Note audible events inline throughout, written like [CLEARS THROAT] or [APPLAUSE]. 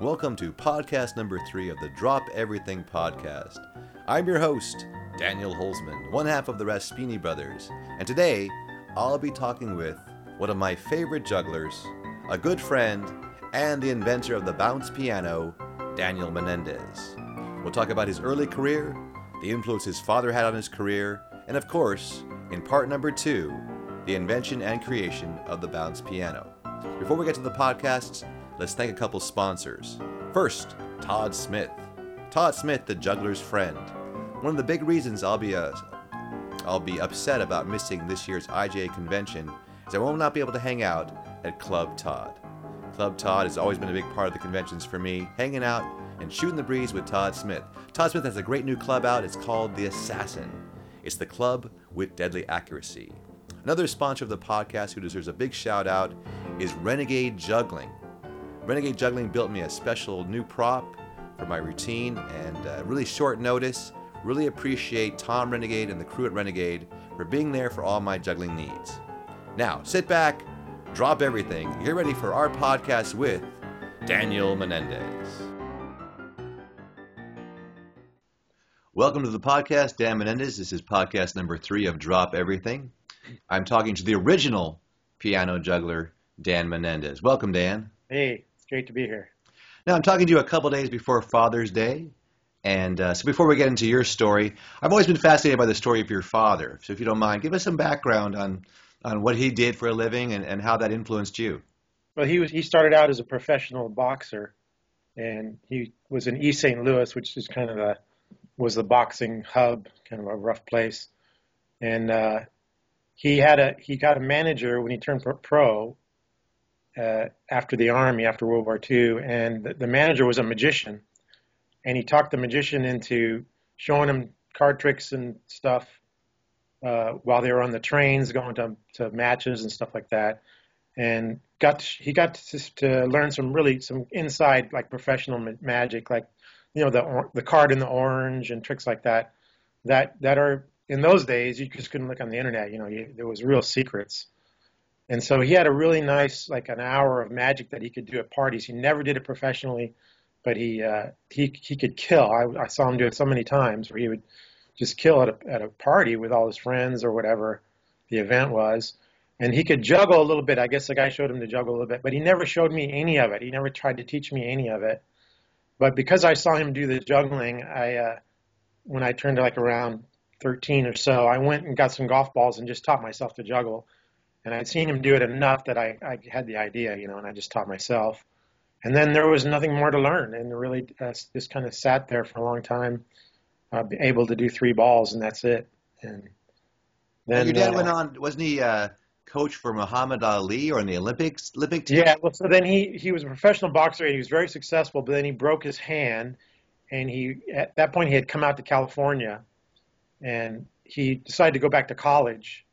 Welcome to podcast number three of the Drop Everything podcast. I'm your host, Daniel Holzman, one half of the Raspyni brothers, and today I'll be talking with one of my favorite jugglers, a good friend, and the inventor of the bounce piano, Daniel Menendez. We'll talk about his early career, the influence his father had on his career, and of course, in part number two, the invention and creation of the bounce piano. Before we get to the podcasts, let's thank a couple sponsors. First, Todd Smith. Todd Smith, the juggler's friend. One of the big reasons I'll be uh, I'll be upset about missing this year's IJA convention is I will not be able to hang out at Club Todd. Club Todd has always been a big part of the conventions for me, hanging out and shooting the breeze with Todd Smith. Todd Smith has a great new club out. It's called The Assassin. It's the club with deadly accuracy. Another sponsor of the podcast who deserves a big shout out is Renegade Juggling. Renegade Juggling built me a special new prop for my routine and uh, really short notice. Really appreciate Tom Renegade and the crew at Renegade for being there for all my juggling needs. Now, sit back, drop everything, get ready for our podcast with Daniel Menendez. Welcome to the podcast, Dan Menendez. This is podcast number three of Drop Everything. I'm talking to the original piano juggler, Dan Menendez. Welcome, Dan. Hey, great to be here. Now, I'm talking to you a couple days before Father's Day. And uh, so, before we get into your story, I've always been fascinated by the story of your father. So, if you don't mind, give us some background on, on what he did for a living and, and how that influenced you. Well, he was he started out as a professional boxer, and he was in East St. Louis, which is kind of a was the boxing hub, kind of a rough place. And uh, he had a he got a manager when he turned pro uh, after the army, after World War II, and the, the manager was a magician and he talked the magician into showing him card tricks and stuff uh, while they were on the trains going to, to matches and stuff like that. And got to, he got to, to learn some really some inside like professional ma- magic, like you know the the card in the orange and tricks like that. That that are in those days you just couldn't look on the internet. You know, you, there was real secrets. And so he had a really nice like an hour of magic that he could do at parties. He never did it professionally but he uh, he he could kill. I, I saw him do it so many times where he would just kill at a at a party with all his friends or whatever the event was, and he could juggle a little bit. I guess the guy showed him to juggle a little bit, but he never showed me any of it. He never tried to teach me any of it. But because I saw him do the juggling, I uh, when I turned like around 13 or so, I went and got some golf balls and just taught myself to juggle. And I'd seen him do it enough that I, I had the idea, you know, and I just taught myself and then there was nothing more to learn, and really uh, just kind of sat there for a long time, uh, able to do three balls, and that's it. And then your dad uh, went on, wasn't he? Uh, coach for Muhammad Ali or in the Olympics, Olympic team? Yeah. Well, so then he he was a professional boxer and he was very successful, but then he broke his hand, and he at that point he had come out to California, and he decided to go back to college,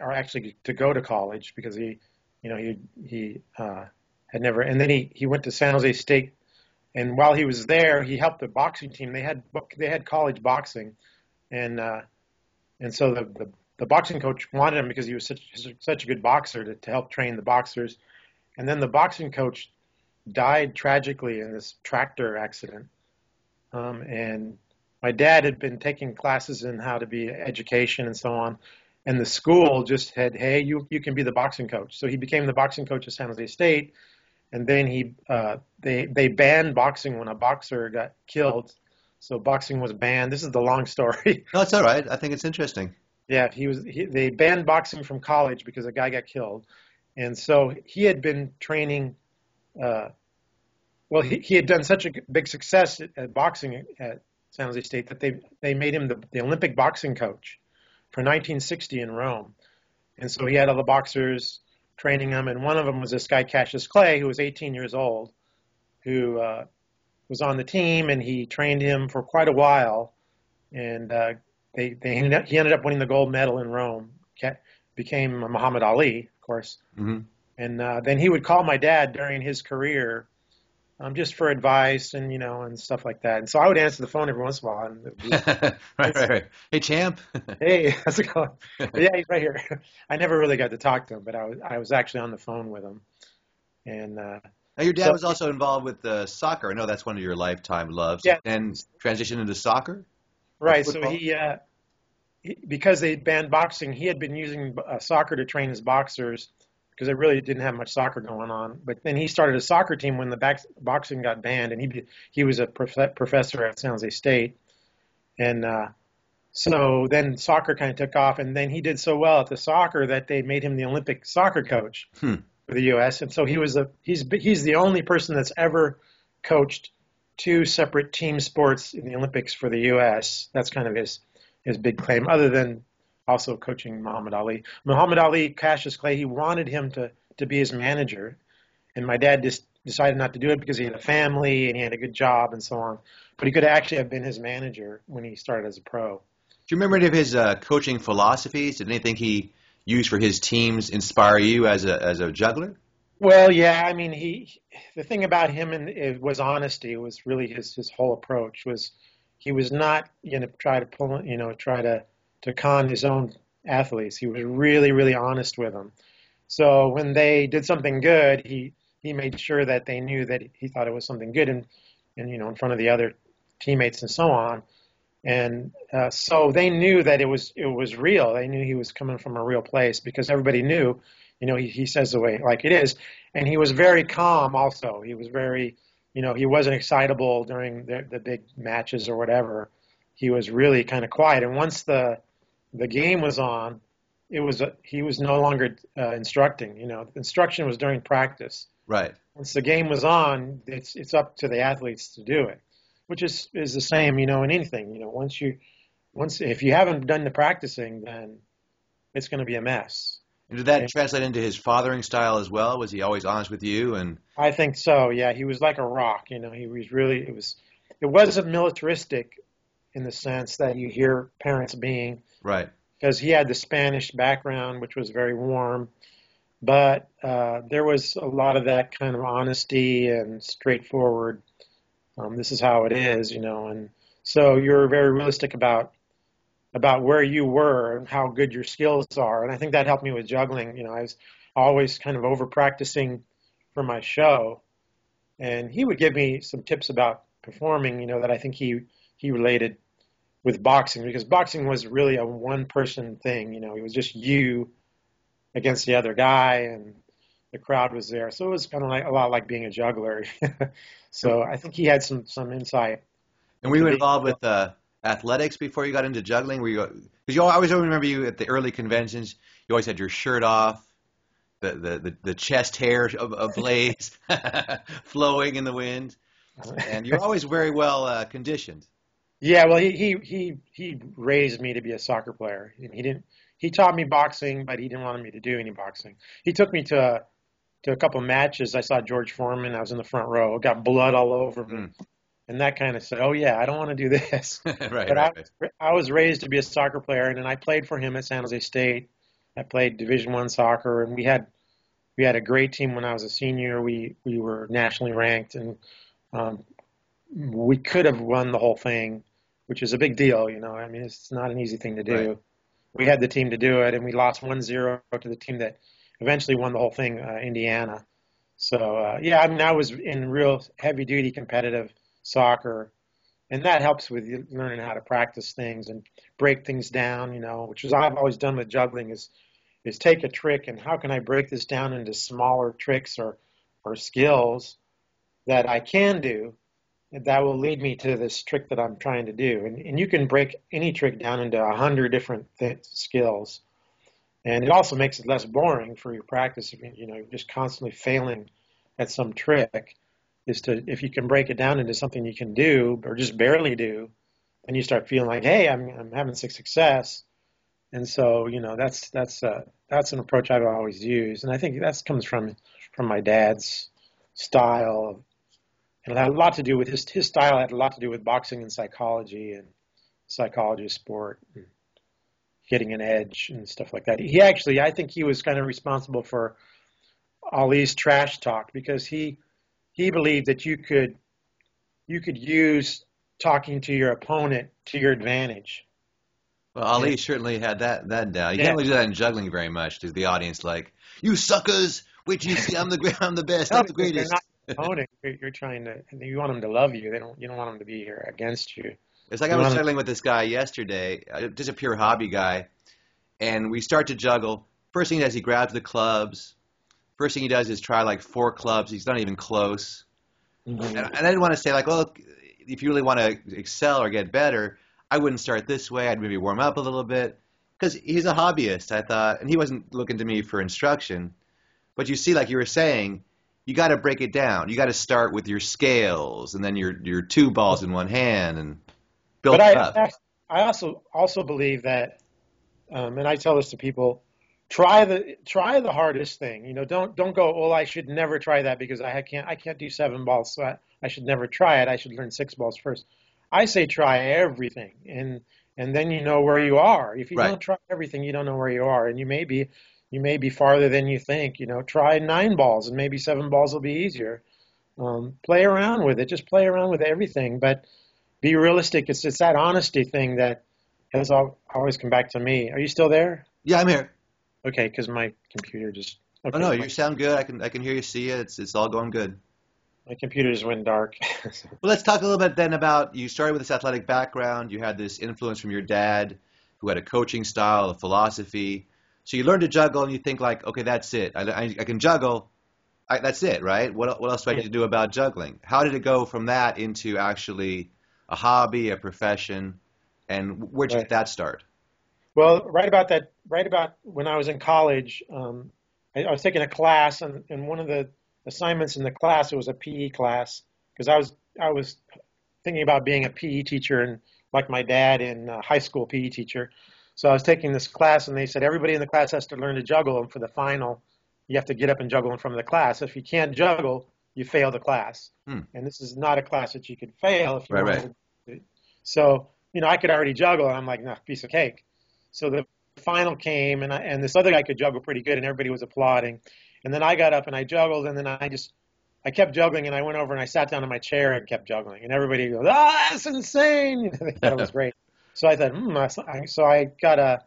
or actually to go to college because he, you know, he he uh, had never. And then he he went to San Jose State, and while he was there, he helped the boxing team. They had they had college boxing, and uh, and so the, the the boxing coach wanted him because he was such such a good boxer to, to help train the boxers. And then the boxing coach died tragically in this tractor accident. Um, and my dad had been taking classes in how to be education and so on. And the school just said, hey, you, you can be the boxing coach. So he became the boxing coach at San Jose State and then he uh, they they banned boxing when a boxer got killed. So boxing was banned. This is the long story. [LAUGHS] no, it's all right. I think it's interesting. Yeah, he was. He, they banned boxing from college because a guy got killed, and so he had been training. Uh, well, he, he had done such a big success at, at boxing at, at San Jose State that they they made him the, the Olympic boxing coach for 1960 in Rome, and so he had all the boxers training them, and one of them was this guy Cassius Clay, who was 18 years old, who uh, was on the team, and he trained him for quite a while, and uh, they, they ended up, he ended up winning the gold medal in Rome, became Muhammad Ali, of course, mm-hmm. and uh, then he would call my dad during his career um, just for advice and you know and stuff like that. And so I would answer the phone every once in a while. And be, [LAUGHS] right, right, right. Hey, champ. [LAUGHS] hey, how's it going? [LAUGHS] yeah, he's right here. I never really got to talk to him, but I was I was actually on the phone with him, and uh, Now, your dad So- was also involved with uh, soccer. I know that's one of your lifetime loves. Yeah. And transitioned into soccer. Right. So he, uh, he, because they banned boxing, he had been using uh, soccer to train his boxers because they really didn't have much soccer going on. But then he started a soccer team when the back, boxing got banned, and he he was a prof- professor at San Jose State, and uh, so then soccer kind of took off, and then he did so well at the soccer that they made him the Olympic soccer coach Hmm. for the U.S. And so he was a he's he's the only person that's ever coached two separate team sports in the Olympics for the U.S. That's kind of his his big claim, other than also coaching Muhammad Ali. Muhammad Ali, Cassius Clay, he wanted him to to be his manager, and my dad just decided not to do it because he had a family and he had a good job and so on. But he could actually have been his manager when he started as a pro. Do you remember any of his uh, coaching philosophies? Did anything he used for his teams inspire you as a as a juggler? Well, yeah, I mean, he the thing about him and it was honesty. Was really his his whole approach was he was not going to try to pull, you know, try to to con his own athletes. He was really really honest with them. So when they did something good, he he made sure that they knew that he thought it was something good and and you know in front of the other teammates and so on. And uh, so they knew that it was it was real. They knew he was coming from a real place because everybody knew, you know, he, he says the way like it is. And he was very calm. Also, he was very, you know, he wasn't excitable during the, the big matches or whatever. He was really kind of quiet. And once the the game was on, it was uh, he was no longer uh, instructing. You know, instruction was during practice. Right. Once the game was on, it's it's up to the athletes to do it, which is is the same, you know, in anything. You know, once you once if you haven't done the practicing, then it's going to be a mess. And did that Yeah. translate into his fathering style as well? Was he always honest with you? And I think so. Yeah, he was like a rock. You know, he was really. It was. It wasn't militaristic, in the sense that you hear parents being, right. because he had the Spanish background, which was very warm. But uh, there was a lot of that kind of honesty and straightforward. Um, this is how it is, you know, and so you're very realistic about about where you were and how good your skills are. And I think that helped me with juggling. You know, I was always kind of over practicing for my show, and he would give me some tips about performing. You know, that I think he he related with boxing because boxing was really a one person thing. You know, it was just you against the other guy, and the crowd was there. So it was kind of like a lot like being a juggler. [LAUGHS] so I think he had some some insight. And were you involved with uh, athletics before you got into juggling? Were you? Because you I always remember you at the early conventions. You always had your shirt off, the the the, the chest hair ablaze, [LAUGHS] flowing in the wind, and you're always very well uh, conditioned. Yeah, well, he he he he raised me to be a soccer player. He he didn't. He taught me boxing, but he didn't want me to do any boxing. He took me to a, to a couple matches. I saw George Foreman. I was in the front row. Got blood all over me, Mm. and that kind of said, "Oh yeah, I don't want to do this." [LAUGHS] right, but right, I, right. I was raised to be a soccer player, and then I played for him at San Jose State. I played Division One soccer, and we had we had a great team when I was a senior. We we were nationally ranked, and um, we could have won the whole thing, which is a big deal. You know, I mean, it's not an easy thing to do. Right. We had the team to do it, and we lost 1-0 to the team that eventually won the whole thing, uh, Indiana. So uh, yeah, I mean, I was in real heavy duty competitive soccer, and that helps with learning how to practice things and break things down. You know, which is I've always done with juggling is is take a trick and how can I break this down into smaller tricks or or skills that I can do that will lead me to this trick that I'm trying to do. And, and you can break any trick down into a hundred different th- skills. And it also makes it less boring for your practice. If you, know, you're just constantly failing at some trick. Is to if you can break it down into something you can do or just barely do, and you start feeling like, hey, I'm I'm having success. And so you know that's that's uh, that's an approach I've always used, and I think that comes from from my dad's style of and it had a lot to do with his his style had a lot to do with boxing and psychology and psychology of sport and getting an edge and stuff like that. He actually, I think he was kind of responsible for Ali's trash talk because he he believed that you could you could use talking to your opponent to your advantage. Well, Ali Yeah. certainly had that that down. You Yeah. can't really do that in juggling very much to the audience. Like, you suckers! Wait till you see I'm the I'm the best, I'm the greatest. Opponent, you're, you're trying to you want them to love you. They don't you don't want them to be here against you. It's like You I was wanna- juggling with this guy yesterday, uh, just a pure hobby guy, and we start to juggle. First thing he does, he grabs the clubs. First thing he does is try like four clubs. He's not even close. And, and I didn't want to say like, well, if you really want to excel or get better, I wouldn't start this way. I'd maybe warm up a little bit because he's a hobbyist. I thought, and he wasn't looking to me for instruction. But you see, like you were saying, you got to break it down. You got to start with your scales, and then your your two balls in one hand, and build but it I, up. I also also believe that, um, and I tell this to people: try the try the hardest thing. You know, don't don't go. Well, I should never try that because I can't I can't do seven balls, so I, I should never try it. I should learn six balls first. I say try everything, and and then you know where you are. If you Right. don't try everything, you don't know where you are, and you may be you may be farther than you think. You know, try nine balls, and maybe seven balls will be easier. Um, play around with it. Just play around with everything, but be realistic. It's it's that honesty thing that has al- always come back to me. Are you still there? Yeah, I'm here. Okay, because my computer just. Okay, Oh no, my, you sound good. I can I can hear you, see you. It's it's all going good. my computer just went dark. [LAUGHS] Well, let's talk a little bit then about you started with this athletic background. You had this influence from your dad, who had a coaching style, a philosophy. So you learn to juggle, and you think like, okay, that's it. I, I, I can juggle. I, that's it, right? What what else do I need to do about juggling? How did it go from that into actually a hobby, a profession, and where did Right. that start? Well, right about that, right about when I was in college, um, I, I was taking a class, and, and one of the assignments in the class it was a PE class because I was I was thinking about being a PE teacher and like my dad in uh, high school PE teacher. So I was taking this class, and they said everybody in the class has to learn to juggle, and for the final, you have to get up and juggle in front of the class. If you can't juggle, you fail the class. Hmm. And this is not a class that you could fail if you Right, wanted to. So you know, I could already juggle, and I'm like, nah, piece of cake. So the final came, and I, and this other guy could juggle pretty good, and everybody was applauding. And then I got up and I juggled, and then I just I kept juggling, and I went over and I sat down in my chair and kept juggling, and everybody goes, "Ah, that's insane!" [LAUGHS] You know, they thought it was great. So I thought, hmm. I- So I got a,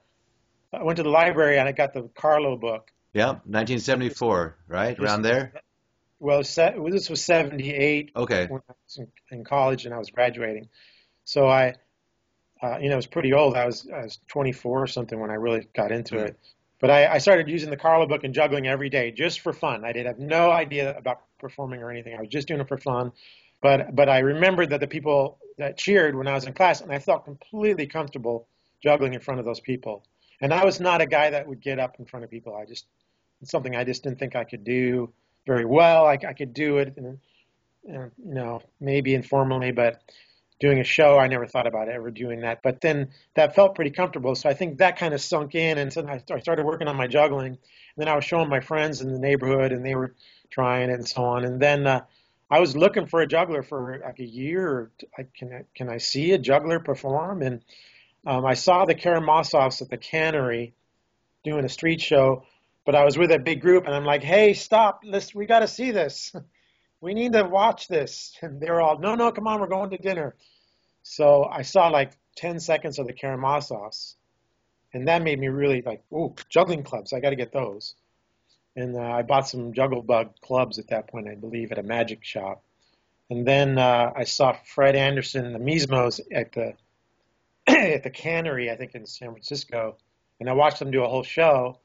I went to the library and I got the Carlo book. Yeah, 1974, right around there. Well, this was '78 Okay, when I was in, college and I was graduating. So I, uh, you know, I was pretty old. I was I was 24 or something when I really got into Mhm. it. But I, I started using the Carlo book and juggling every day just for fun. I did have no idea about performing or anything. I was just doing it for fun. But but I remembered that the people that cheered when I was in class, and I felt completely comfortable juggling in front of those people. And I was not a guy that would get up in front of people. I just it's something I just didn't think I could do very well. I, I could do it, and you know, maybe informally, but doing a show, I never thought about ever doing that. But then that felt pretty comfortable, so I think that kind of sunk in, and so I I started working on my juggling. And then I was showing my friends in the neighborhood, and they were trying it and so on. And then uh, I was looking for a juggler for like a year. I, can I, can I see a juggler perform? And um, I saw the Karamazovs at the Cannery doing a street show, but I was with a big group, and I'm like, "Hey, stop! Let's we got to see this. [LAUGHS] We need to watch this." And they were all, "No, no, come on, we're going to dinner." So I saw like 10 seconds of the Karamazovs, and that made me really like, "Ooh, juggling clubs! I got to get those." And uh, I bought some Jugglebug clubs at that point, I believe, at a magic shop. And then uh, I saw Fred Anderson, the Mismos, at the [CLEARS THROAT] at the Cannery, I think in San Francisco, and I watched them do a whole show.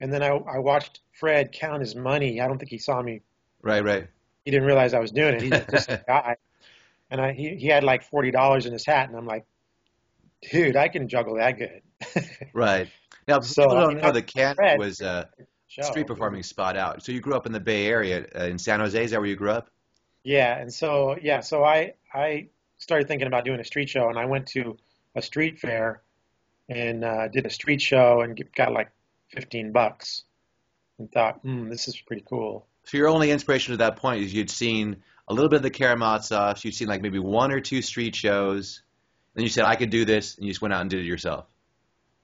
And then I, I watched Fred count his money. I don't think he saw me. right, right. He didn't realize I was doing it. He's [LAUGHS] just a guy. And I, he, he had like forty dollars in his hat, and I'm like, dude, I can juggle that good. [LAUGHS] Right. Now, So, people I don't know the cat was a Show. street performing spot out. So you grew up in the Bay Area, uh, in San Jose. Is that where you grew up? Yeah, and so yeah, so I I started thinking about doing a street show, and I went to a street fair and uh, did a street show and got like 15 bucks, and thought, hmm, this is pretty cool. So your only inspiration at that point is you'd seen a little bit of the Karamazovs, you'd seen like maybe one or two street shows, and you said, I could do this, and you just went out and did it yourself.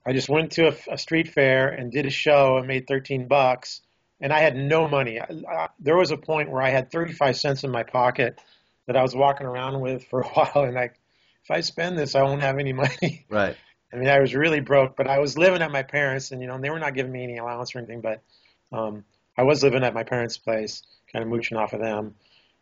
I just went to a, a street fair and did a show and made 13 bucks, and I had no money. I, I, there was a point where I had 35 cents in my pocket that I was walking around with for a [LAUGHS] while, and like, if I spend this, I won't have any money. Right. [LAUGHS] I mean, I was really broke, but I was living at my parents, and you know, and they were not giving me any allowance or anything, but um, I was living at my parents' place, kind of mooching off of them.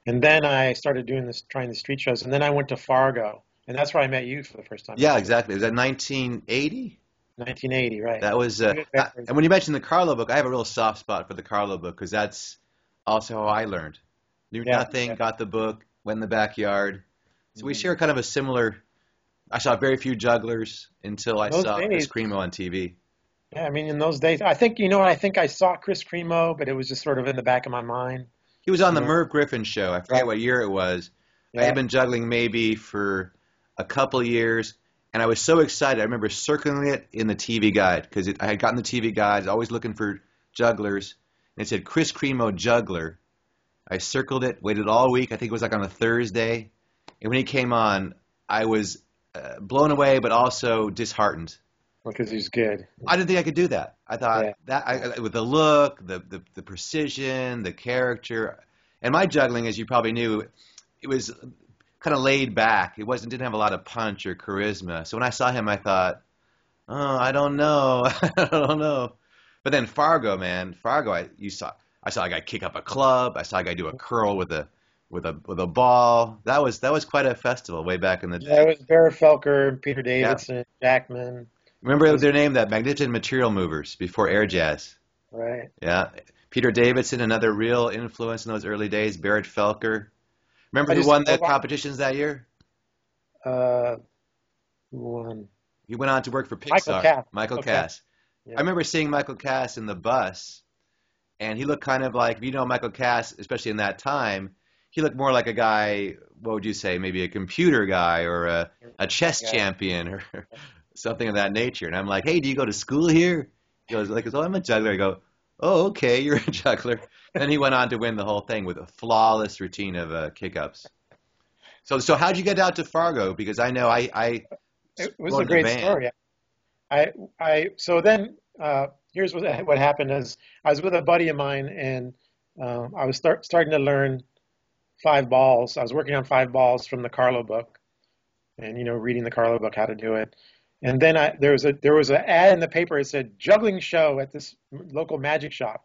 And then I started doing this, trying the street shows, and then I went to Fargo, and that's where I met you for the first time. Yeah, exactly. Was that 1980? 1980, right? That was. Uh, I, and when you mentioned the Carlo book, I have a real soft spot for the Carlo book because that's also how I learned. Knew Yeah, nothing, yeah. got the book, went in the backyard. So we Mhm. share kind of a similar. I saw very few jugglers until I Those saw Kris days- Kremo on TV. Yeah, I mean, in those days, I think you know? I think I saw Kris Kremo, but it was just sort of in the back of my mind. He was on the Yeah. Merv Griffin show. I forget what year it was. I had been juggling maybe for a couple years, and I was so excited. I remember circling it in the TV guide because I had gotten the TV guides, always looking for jugglers, and it said Kris Kremo juggler. I circled it, waited all week. I think it was like on a Thursday, and when he came on, I was uh, blown away, but also disheartened. because he's good. I didn't think I could do that. I thought Yeah. that I, with the look, the, the the precision, the character, and my juggling, as you probably knew, it was kind of laid back. It wasn't didn't have a lot of punch or charisma. So when I saw him, I thought, oh, I don't know, [LAUGHS] I don't know. But then Fargo, man, Fargo, I you saw I saw a guy kick up a club. I saw a guy do a curl with a with a with a ball. That was that was quite a festival way back in the Yeah, it was Barrett Felker, and Peter Davidson, Jackman, Remember their name, that Magnificent Material Movers before Air Jazz. right? Yeah. Peter Davidson, another real influence in those early days. Barrett Felker. Remember I who won the competitions that year? Uh, won? He went on to work for Pixar. Michael Kass. Michael Okay. Kass. Yeah. I remember seeing Michael Kass in the bus, and he looked kind of like, if you know Michael Kass, especially in that time, he looked more like a guy, what would you say, maybe a computer guy or a, a chess Yeah. champion or [LAUGHS] something of that nature. And I'm like, hey, do you go to school here? He goes, like, oh, I'm a juggler. I go, oh, okay, [LAUGHS] you're a juggler. then he went on to win the whole thing with a flawless routine of uh, kick-ups. So, so how'd you get out to Fargo? Because I know I, I It was a great story. I, I, so then, uh, here's what, [LAUGHS] what happened is I was with a buddy of mine and, uh, I was start, starting to learn five balls. I was working on five balls from the Carlo book and, you know, reading the Carlo book, how to do it. And then I, there was a, there was an ad in the paper. It said juggling show at this local magic shop.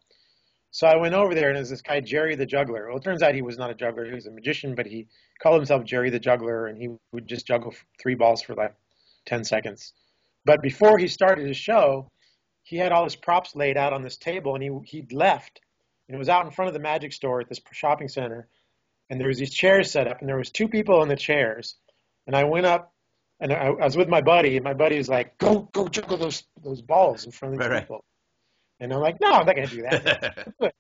So I went over there and there's this guy, Jerry the Juggler. Well, it turns out he was not a juggler. He was a magician, but he called himself Jerry the Juggler and he would just juggle three balls for like 10 seconds. But before he started his show, he had all his props laid out on this table, and he he'd left, and it was out in front of the magic store at this shopping center, and there was these chairs set up, and there was two people in the chairs, and I went up, and I, I was with my buddy, and my buddy was like, "Go go juggle those those balls in front of these Right, right. people," and I'm like, "No, I'm not gonna do that." [LAUGHS]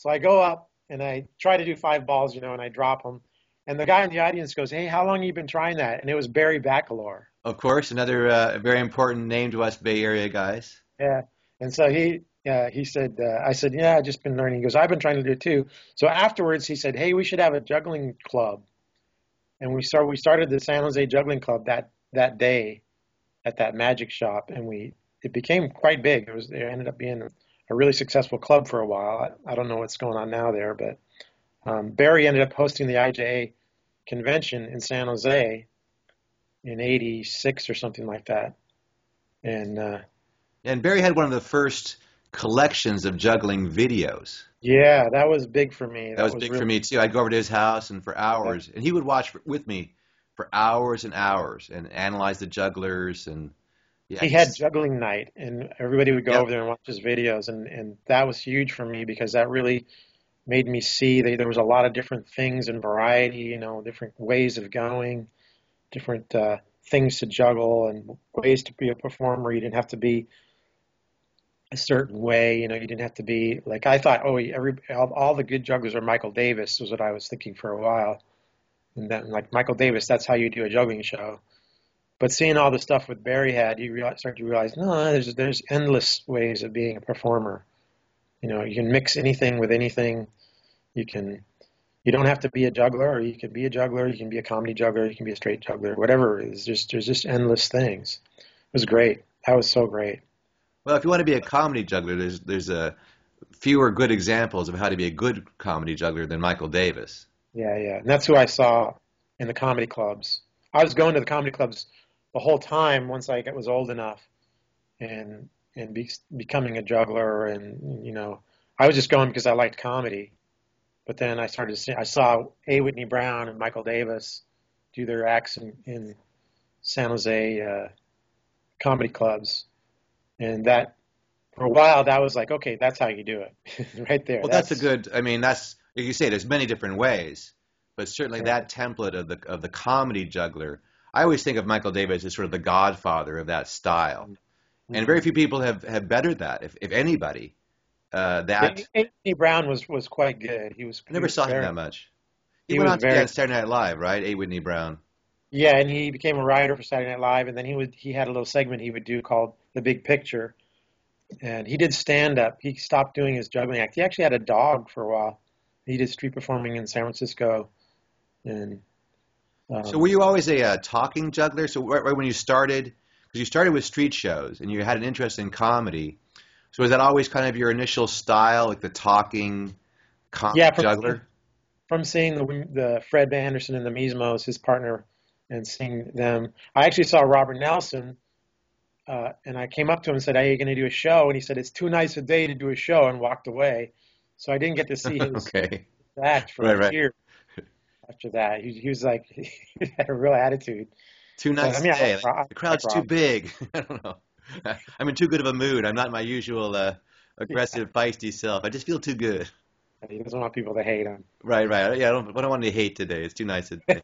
So I go up and I try to do five balls, you know, and I drop them. And the guy in the audience goes, "Hey, how long have you been trying that?" And it was Barry Bakalor. Of course, another uh, very important name to us Bay Area guys. Yeah. And so he, uh, he said, uh, I said, yeah, I've just been learning. He goes, I've been trying to do it too. So afterwards, he said, hey, we should have a juggling club. And we start, we started the San Jose Juggling Club that that day at that magic shop, and we it became quite big. It was it ended up being a really successful club for a while. I, I don't know what's going on now there, but um, Barry ended up hosting the IJA convention in San Jose in '86 or something like that, and. Uh, And Barry had one of the first collections of juggling videos. Yeah, that was big for me. That was big really, for me too. I'd go over to his house and for hours, and he would watch with me for hours and hours and analyze the jugglers and yeah, He had juggling night, and everybody would go over there and watch his videos, and and that was huge for me because that really made me see that there was a lot of different things and variety, you know, different ways of going, different uh, things to juggle, and ways to be a performer. You didn't have to be a certain way, you know. You didn't have to be like I thought. Oh, every all, all the good jugglers are Michael Davis was what I was thinking for a while, and then like Michael Davis, that's how you do a juggling show. But seeing all the stuff with Barry had, you realize, start to realize, no, there's there's endless ways of being a performer. You know, you can mix anything with anything. You can, you don't have to be a juggler, or you can be a juggler. You can be a comedy juggler. You can be a straight juggler. Whatever it is, just there's just endless things. It was great. That was so great. Well, if you want to be a comedy juggler, there's there's a fewer good examples of how to be a good comedy juggler than Michael Davis. Yeah, yeah. And that's who I saw in the comedy clubs. I was going to the comedy clubs the whole time once I was old enough, and and be, becoming a juggler, and you know, I was just going because I liked comedy. But then I started to see, I saw A. Whitney Brown and Michael Davis do their acts in, in San Jose uh, comedy clubs, and that for a while that was like, okay, that's how you do it, [LAUGHS] right there. Well, that's, that's, a good. I mean, that's like you say. There's many different ways, but certainly yeah. that template of the of the comedy juggler. I always think of Michael Davis as sort of the godfather of that style, mm-hmm. and very few people have have bettered that, if if anybody. Uh, that A. Whitney Brown was was quite good. He was. I never was saw very, him that much. He, he went on very, to Saturday Night Live, right? A. Whitney Brown. Yeah, and he became a writer for Saturday Night Live, and then he would he had a little segment he would do called The Big Picture, and he did stand up. He stopped doing his juggling act. He actually had a dog for a while. He did street performing in San Francisco, and. Um, so were you always a uh, talking juggler? So right, right when you started, because you started with street shows and you had an interest in comedy, so was that always kind of your initial style, like the talking comic yeah, from, juggler? From seeing the the Fred Anderson and the Mismos, his partner, and seeing them, I actually saw Robert Nelson, uh, and I came up to him and said, "Are you going to do a show?" And he said, "It's too nice a day to do a show," and walked away. So I didn't get to see [LAUGHS] his okay. act for right, a right. year. After that, he, he was like, [LAUGHS] he had a real attitude. Too nice but, I mean, day. I, I, the crowd's too big. [LAUGHS] I don't know. I'm in too good of a mood. I'm not my usual uh, aggressive, yeah. feisty self. I just feel too good. He doesn't want people to hate him. Right, right. Yeah, I don't, I don't want any hate today. It's too nice today.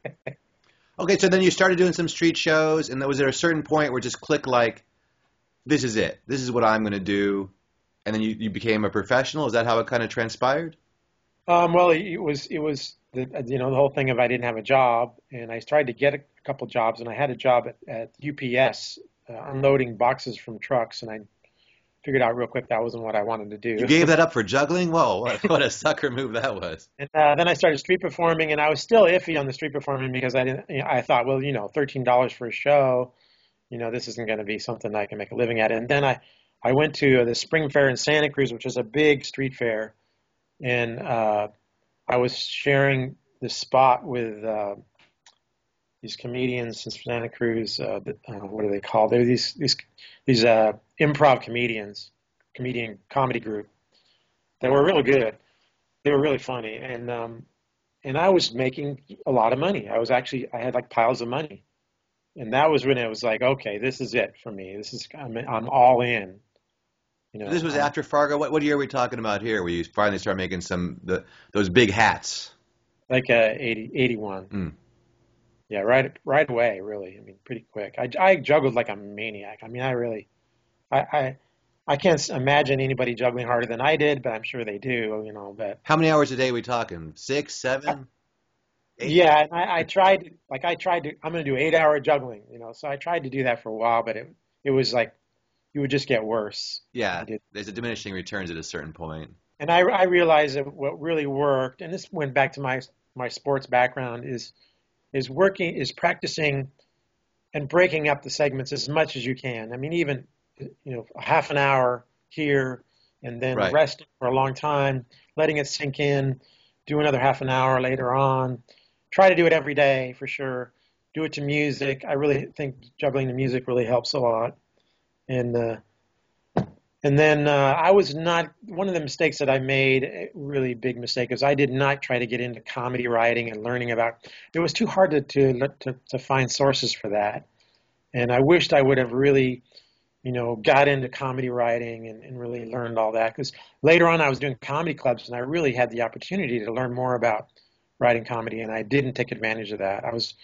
okay, so then you started doing some street shows, and was there a certain point where just click like, this is it. This is what I'm going to do, and then you, you became a professional. Is that how it kind of transpired? Um, well, it was it was the you know the whole thing of I didn't have a job, and I tried to get a couple jobs, and I had a job at, at UPS uh, unloading boxes from trucks, and I figured out real quick that wasn't what I wanted to do. You gave that up for juggling? Whoa, what, what a sucker move that was! [LAUGHS] And uh, then I started street performing, and I was still iffy on the street performing because I didn't. You know, I thought, well, you know, thirteen dollars for a show, you know, this isn't going to be something I can make a living at. And then I, I went to the spring fair in Santa Cruz, which is a big street fair, and uh, I was sharing the spot with. Uh, these comedians in Santa Cruz. Uh, uh, what are they called? They're these these these uh, improv comedians, comedian comedy group. They were really good. They were really funny, and um, and I was making a lot of money. I was actually I had like piles of money, and that was when it was like, okay, this is it for me. This is I'm I'm all in. You know, this was after Fargo. What what year are we talking about here? Where you finally start making some the those big hats? Like uh, 80, 81. Mm. Yeah, right, right away. Really, I mean, pretty quick. I, I juggled like a maniac. I mean, I really, I, I, I can't imagine anybody juggling harder than I did, but I'm sure they do. You know, but how many hours a day are we talking? Six, seven? Eight? Yeah, I, I tried. Like I tried to. I'm going to do eight hour juggling. You know, so I tried to do that for a while, but it it was like it would just get worse. Yeah, there's a diminishing returns at a certain point. And I I realized that what really worked, and this went back to my my sports background, is is working is practicing and breaking up the segments as much as you can. I mean, even you know, half an hour here and then right. resting for a long time, letting it sink in, do another half an hour later on. Try to do it every day for sure. Do it to music. I really think juggling the music really helps a lot. And uh, and then uh, I was not one of the mistakes that I made, a really big mistake, is I did not try to get into comedy writing and learning about. It was too hard to to to, to find sources for that, and I wished I would have really, you know, got into comedy writing and, and really learned all that. Because later on, I was doing comedy clubs, and I really had the opportunity to learn more about writing comedy, and I didn't take advantage of that. I was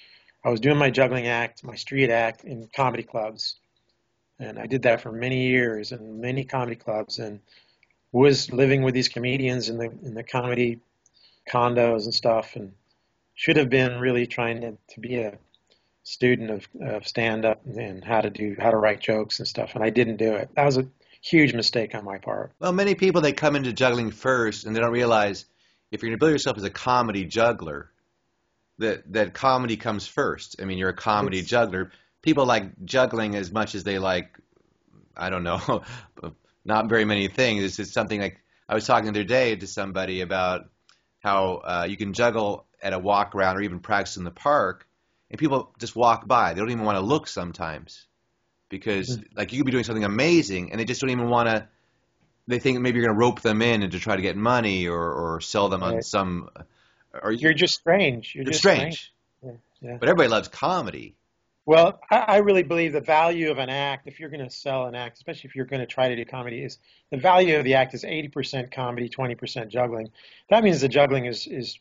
I was doing my juggling act, my street act in comedy clubs and I did that for many years in many comedy clubs, and was living with these comedians in the in the comedy condos and stuff, and should have been really trying to, to be a student of, of stand up and how to do how to write jokes and stuff, and I didn't do it. That was a huge mistake on my part. Well, many people they come into juggling first, and they don't realize if you're going to build yourself as a comedy juggler, that that comedy comes first. I mean, you're a comedy it's, juggler people like juggling as much as they like, I don't know, [LAUGHS] not very many things. It's just something like I was talking the other day to somebody about how uh, you can juggle at a walk around or even practice in the park, and people just walk by. They don't even want to look sometimes because mm-hmm. like you could be doing something amazing and they just don't even want to they think maybe you're going to rope them in and to try to get money or, or sell them on Right. some. Or You're just strange. You're it's just strange. Yeah, yeah. But everybody loves comedy. Well, I, I really believe the value of an act, if you're going to sell an act, especially if you're going to try to do comedy, is the value of the act is 80% comedy, 20% juggling. That means the juggling is is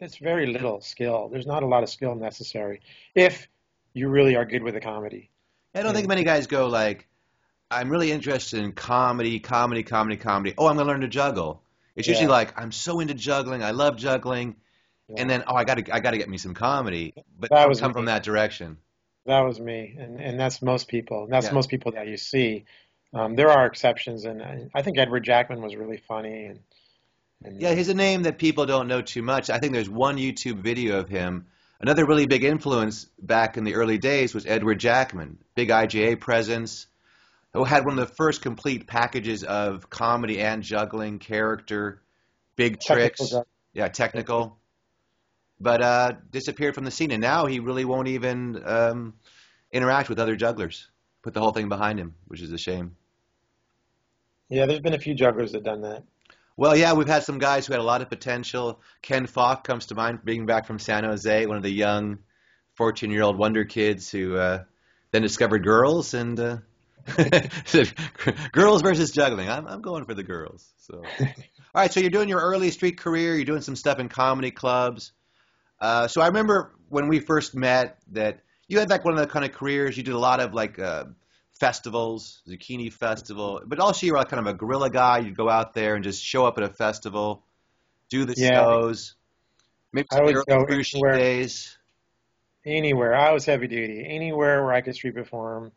that's very little skill. There's not a lot of skill necessary if you really are good with the comedy. I don't think many guys go like, I'm really interested in comedy, comedy, comedy, comedy. Oh, I'm going to learn to juggle. It's usually Yeah. like I'm so into juggling, I love juggling, Yeah. and then oh, I got to I got to get me some comedy. But That was come me. from that direction. That was me, and and that's most people. And that's Yeah. most people that you see. Um, there are exceptions, and I, I think Edward Jackman was really funny. And, and Yeah, he's a name that people don't know too much. I think there's one YouTube video of him. Another really big influence back in the early days was Edward Jackman, big IJA presence, who had one of the first complete packages of comedy and juggling, character, big technical tricks, jug- yeah, technical, but uh, disappeared from the scene. And now he really won't even um, interact with other jugglers. Put the whole thing behind him, which is a shame. Yeah, there's been a few jugglers that done that. Well, yeah, we've had some guys who had a lot of potential. Ken Falk comes to mind, being back from San Jose, one of the young 14-year-old wonder kids who uh, then discovered girls and uh, [LAUGHS] girls versus juggling. I'm, I'm going for the girls. So, [LAUGHS] all right. So you're doing your early street career. You're doing some stuff in comedy clubs. Uh, so I remember when we first met that you had like one of the kind of careers. You did a lot of like uh, festivals, Zucchini Festival, but also you were like kind of a guerrilla guy. You'd go out there and just show up at a festival, do the Yeah. shows. Maybe I would go anywhere. days. Anywhere. I was heavy duty. Anywhere where I could street perform.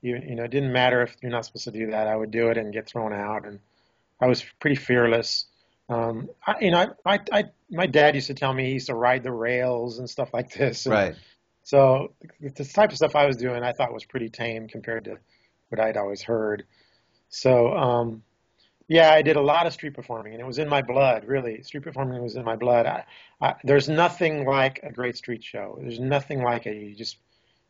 You, you know, it didn't matter if you're not supposed to do that. I would do it and get thrown out. And I was pretty fearless. Um, I, you know, I, I, I, my dad used to tell me he used to ride the rails and stuff like this. And Right. So the type of stuff I was doing, I thought was pretty tame compared to what I'd always heard. So, um, yeah, I did a lot of street performing, and it was in my blood, really. Street performing was in my blood. I, I, there's nothing like a great street show. There's nothing like it. You just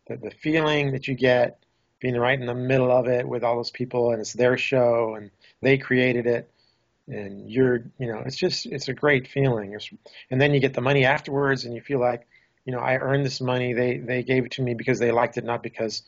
the, the feeling that you get being right in the middle of it with all those people, and it's their show, and they created it, and you're, you know, it's just it's a great feeling. It's, and then you get the money afterwards, and you feel like, you know, I earned this money. They they gave it to me because they liked it, not because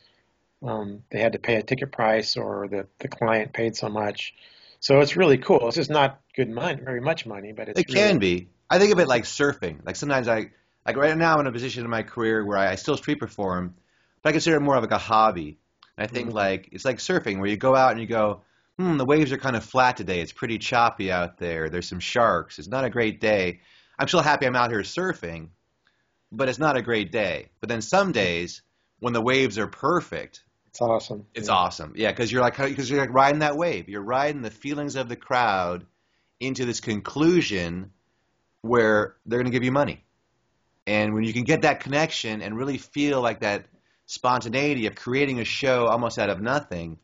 um, they had to pay a ticket price or the the client paid so much. So it's really cool. It's just not good money, very much money, but it's It can really, be. I think of it like surfing. Like sometimes I, like right now I'm in a position in my career where I, I still street perform, but I consider it more of like a hobby. And I think Mhm. like it's like surfing where you go out and you go, hmm, the waves are kind of flat today. It's pretty choppy out there. There's some sharks. It's not a great day. I'm still happy I'm out here surfing, but it's not a great day. But then some days when the waves are perfect, It's awesome. it's Yeah. awesome. Yeah, because you're like because you're like riding that wave. You're riding the feelings of the crowd into this conclusion where they're going to give you money. And when you can get that connection and really feel like that spontaneity of creating a show almost out of nothing,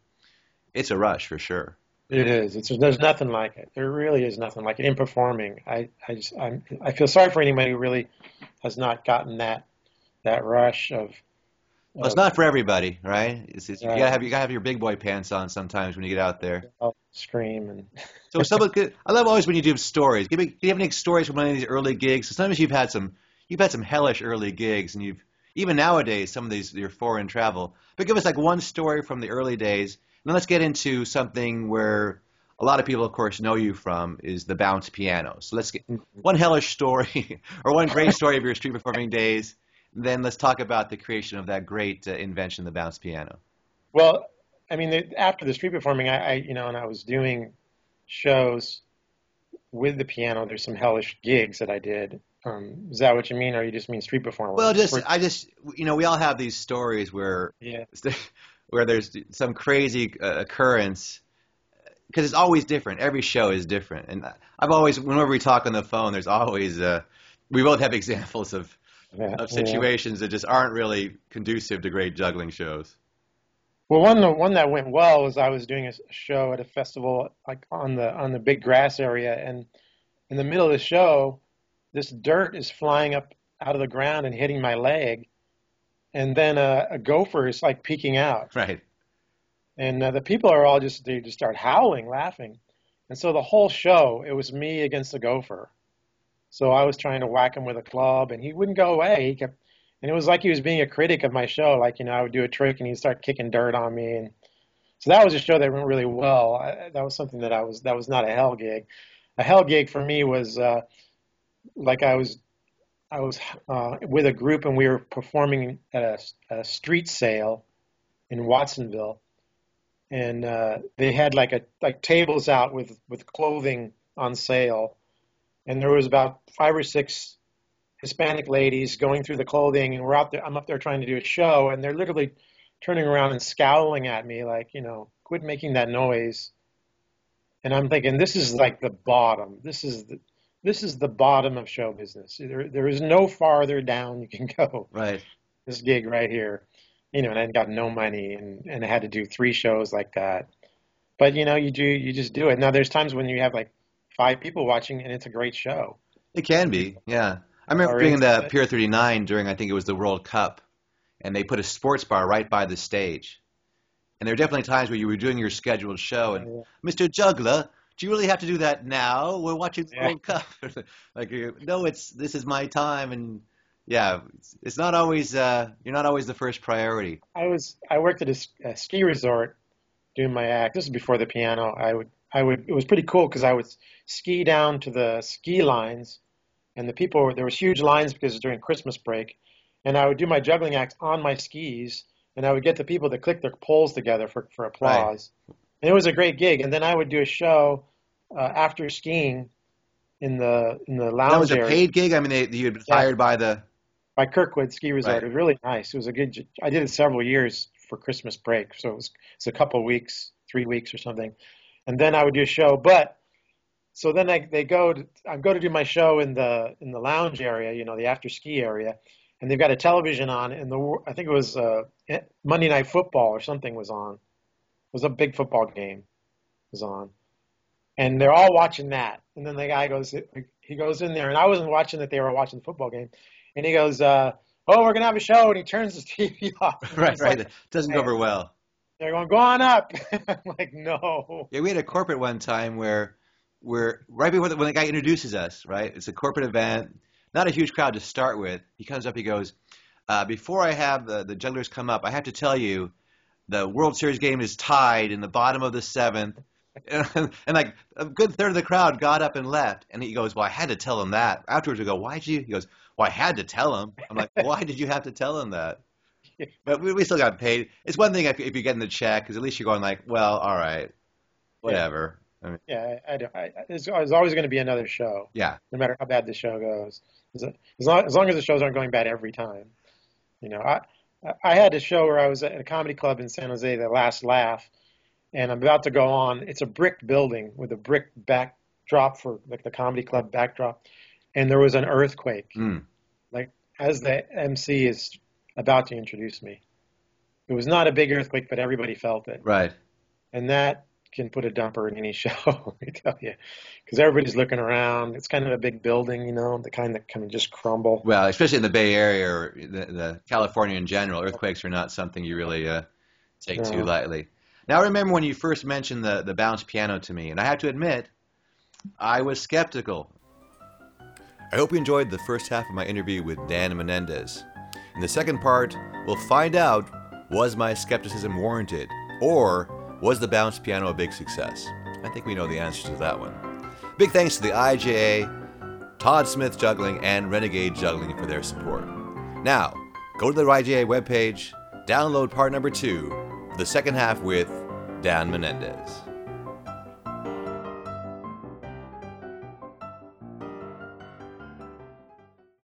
it's a rush for sure. It is. It's there's nothing like it. There really is nothing like it in performing. I I just I'm, I feel sorry for anybody who really has not gotten that that rush of. Well, it's not for everybody, right? It's, it's, you gotta have you gotta have your big boy pants on sometimes when you get out there. of scream and So someone [LAUGHS] could, I love always when you do stories. Give me, do you have any stories from one of these early gigs? Sometimes you've had some, you've had some hellish early gigs, and you've even nowadays some of these your foreign travel. But give us like one story from the early days, and then let's get into something where a lot of people, of course, know you from is the bounce piano. So let's get one hellish story [LAUGHS] or one great story of your street performing days. Then let's talk about the creation of that great uh, invention, the bounce piano. Well, I mean, the, after the street performing, I, I, you know, and I was doing shows with the piano. There's some hellish gigs that I did. Um, is that what you mean, or you just mean street performing? Well, just I just you know we all have these stories where yeah, [LAUGHS] where there's some crazy uh, occurrence because it's always different. Every show is different, and I've always whenever we talk on the phone, there's always uh, we both have [LAUGHS] examples of yeah, of yeah. situations that just aren't really conducive to great juggling shows. Well, one the one that went well was I was doing a show at a festival, like on the on the big grass area, and in the middle of the show, this dirt is flying up out of the ground and hitting my leg, and then a, a gopher is like peeking out, Right. and uh, the people are all just they just start howling, laughing, And so the whole show, it was me against the gopher. So I was trying to whack him with a club, and he wouldn't go away. He kept, and it was like he was being a critic of my show. Like you know, I would do a trick, and he'd start kicking dirt on me, and so that was a show that went really well. I, that was something that I was that was not a hell gig. A hell gig for me was uh, like I was I was uh, with a group, and we were performing at a, a street sale in Watsonville, and uh, they had like a like tables out with with clothing on sale and there was about five or six Hispanic ladies going through the clothing, and we're out there. I'm up there trying to do a show, and they're literally turning around and scowling at me, like, you know, quit making that noise. And I'm thinking, this is like the bottom. This is the this is the bottom of show business. There, there is no farther down you can go. Right. This gig right here, you know, and I got no money, and and I had to do three shows like that. But you know, you do, you just do it. Now, there's times when you have like five people watching, and it's a great show. It can be, yeah. I remember being in the Pier 39 during, I think it was the World Cup, and they put a sports bar right by the stage. And there were definitely times where you were doing your scheduled show, and oh, yeah. Mr. Juggler, do you really have to do that now? We're watching the yeah. World Cup. [LAUGHS] like, no, it's this is my time, and yeah, it's, it's not always uh, you're not always the first priority. I was I worked at a, a ski resort doing my act. This is before the piano. I would I would it was pretty cool because I would ski down to the ski lines, and the people there was huge lines because it was during Christmas break, and I would do my juggling acts on my skis, and I would get the people to click their poles together for for applause, right. and it was a great gig. And then I would do a show uh, after skiing in the in the lounge. That was a area. paid gig. I mean, they, you had been hired by the by Kirkwood Ski Resort. Right. It was really nice. It was a good. I did it several years for Christmas break, so it was it's a couple of weeks, three weeks or something and then I would do a show. But so then I, they go to I go to do my show in the in the lounge area, you know, the after ski area, and they've got a television on, and the I think it was uh, Monday Night Football or something was on. It was a big football game was on, and they're all watching that. And then the guy goes, he goes in there, and I wasn't watching that; they were watching the football game, and he goes, uh, "Oh, we're gonna have a show," and he turns his [LAUGHS] TV off. [LAUGHS] Right, right. Like, doesn't go over well. They're going, go on up. [LAUGHS] I'm like, no. Yeah, we had a corporate one time where we're right before the, when the guy introduces us, right? It's a corporate event, not a huge crowd to start with. He comes up, he goes, uh, before I have the, the jugglers come up, I have to tell you the World Series game is tied in the bottom of the seventh. And, [LAUGHS] and, like a good third of the crowd got up and left. And he goes, Well, I had to tell him that. Afterwards, we go, Why'd you? He goes, Well, I had to tell him. I'm like, [LAUGHS] Why did you have to tell him that? but we, we still got paid. It's one thing if, if you're getting the check, because at least you're going like, well, all right, whatever. Yeah, I mean, yeah I, I, I, there's, there's always going to be another show. Yeah. No matter how bad the show goes, as, long, as long as the shows aren't going bad every time. You know, I I had a show where I was at a comedy club in San Jose, The Last Laugh, and I'm about to go on. It's a brick building with a brick backdrop for like the comedy club backdrop, and there was an earthquake. Mm. Like as the MC is about to introduce me. It was not a big earthquake, but everybody felt it. Right. And that can put a dumper in any [LAUGHS] show, me tell you, because everybody's looking around. It's kind of a big building, you know, the kind that can just crumble. Well, especially in the Bay Area or the, the California in general, earthquakes are not something you really uh, take no. too lightly. Now, I remember when you first mentioned the the bounce piano to me, and I have to admit, I was skeptical. I hope you enjoyed the first half of my interview with Dan Menendez. In the second part, we'll find out was my skepticism warranted, or was the bounce piano a big success? I think we know the answer to that one. Big thanks to the IJA, Todd Smith Juggling, and Renegade Juggling for their support. Now, go to the IJA webpage, download part number two, the second half with Dan Menendez.